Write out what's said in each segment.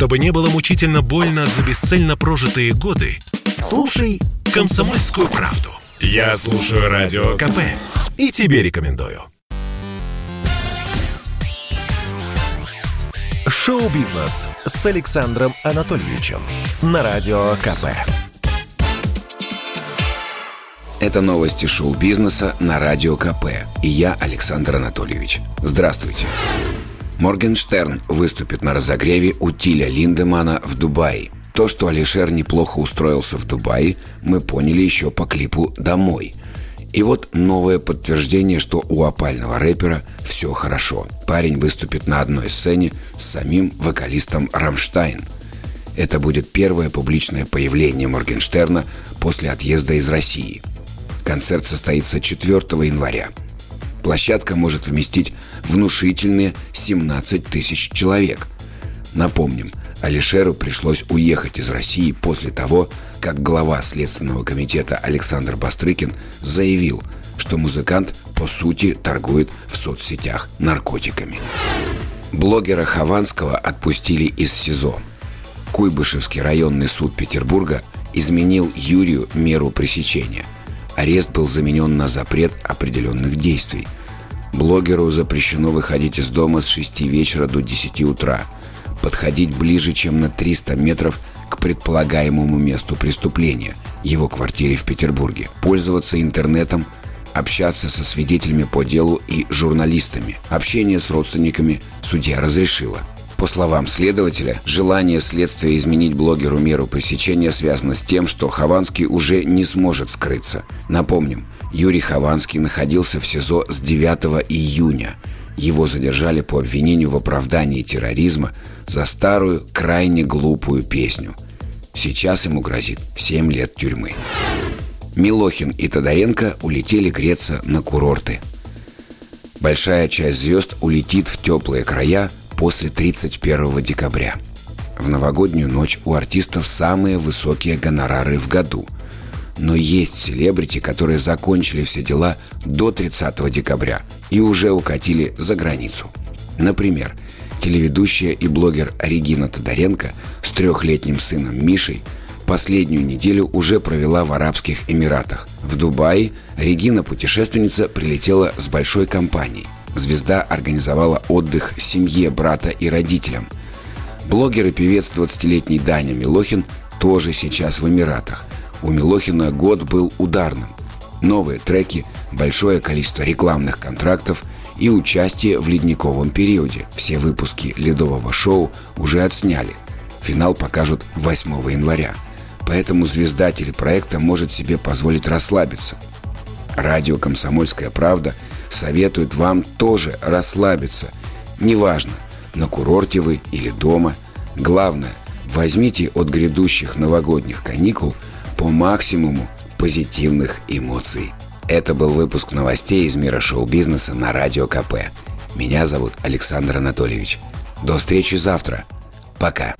Чтобы не было мучительно больно за бесцельно прожитые годы, слушай «Комсомольскую правду». Я слушаю Радио КП и тебе рекомендую. Шоу-бизнес с Александром Анатольевичем на Радио КП. Это новости шоу-бизнеса на Радио КП. И я, Александр Анатольевич. Здравствуйте. Моргенштерн выступит на разогреве у Тиля Линдемана в Дубае. То, что Алишер неплохо устроился в Дубае, мы поняли еще по клипу «Домой». И вот новое подтверждение, что у опального рэпера все хорошо. Парень выступит на одной сцене с самим вокалистом «Рамштайн». Это будет первое публичное появление Моргенштерна после отъезда из России. Концерт состоится 4 января. Площадка может вместить внушительные 17 тысяч человек. Напомним, Алишеру пришлось уехать из России после того, как глава Следственного комитета Александр Бастрыкин заявил, что музыкант по сути торгует в соцсетях наркотиками. Блогера Хованского отпустили из СИЗО. Куйбышевский районный суд Петербурга изменил Юрию меру пресечения. Арест был заменен на запрет определенных действий. Блогеру запрещено выходить из дома с 6 вечера до 10 утра – подходить ближе, чем на 300 метров к предполагаемому месту преступления, его квартире в Петербурге, пользоваться интернетом, общаться со свидетелями по делу и журналистами. Общение с родственниками судья разрешила. По словам следователя, желание следствия изменить блогеру меру пресечения связано с тем, что Хованский уже не сможет скрыться. Напомним, Юрий Хованский находился в СИЗО с 9 июня. Его задержали по обвинению в оправдании терроризма за старую, крайне глупую песню. Сейчас ему грозит 7 лет тюрьмы. Милохин и Тодоренко улетели греться на курорты. Большая часть звезд улетит в теплые края после 31 декабря. В новогоднюю ночь у артистов самые высокие гонорары в году. Но есть селебрити, которые закончили все дела до 30 декабря и уже укатили за границу. Например, телеведущая и блогер Регина Тодоренко с трехлетним сыном Мишей последнюю неделю уже провела в Арабских Эмиратах. В Дубае Регина, путешественница, прилетела с большой компанией. Звезда организовала отдых семье, брата и родителям. Блогер и певец 20-летний Даня Милохин тоже сейчас в Эмиратах. У Милохина год был ударным. Новые треки, большое количество рекламных контрактов – и участие в ледниковом периоде. Все выпуски ледового шоу уже отсняли. Финал покажут 8 января. Поэтому звезда телепроекта может себе позволить расслабиться. Радио «Комсомольская правда» советует вам тоже расслабиться. Неважно, на курорте вы или дома. Главное, возьмите от грядущих новогодних каникул по максимуму позитивных эмоций. Это был выпуск новостей из мира шоу-бизнеса на Радио КП. Меня зовут Александр Анатольевич. До встречи завтра. Пока.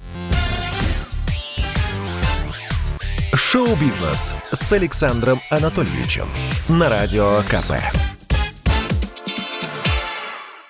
Шоу-бизнес с Александром Анатольевичем на Радио КП.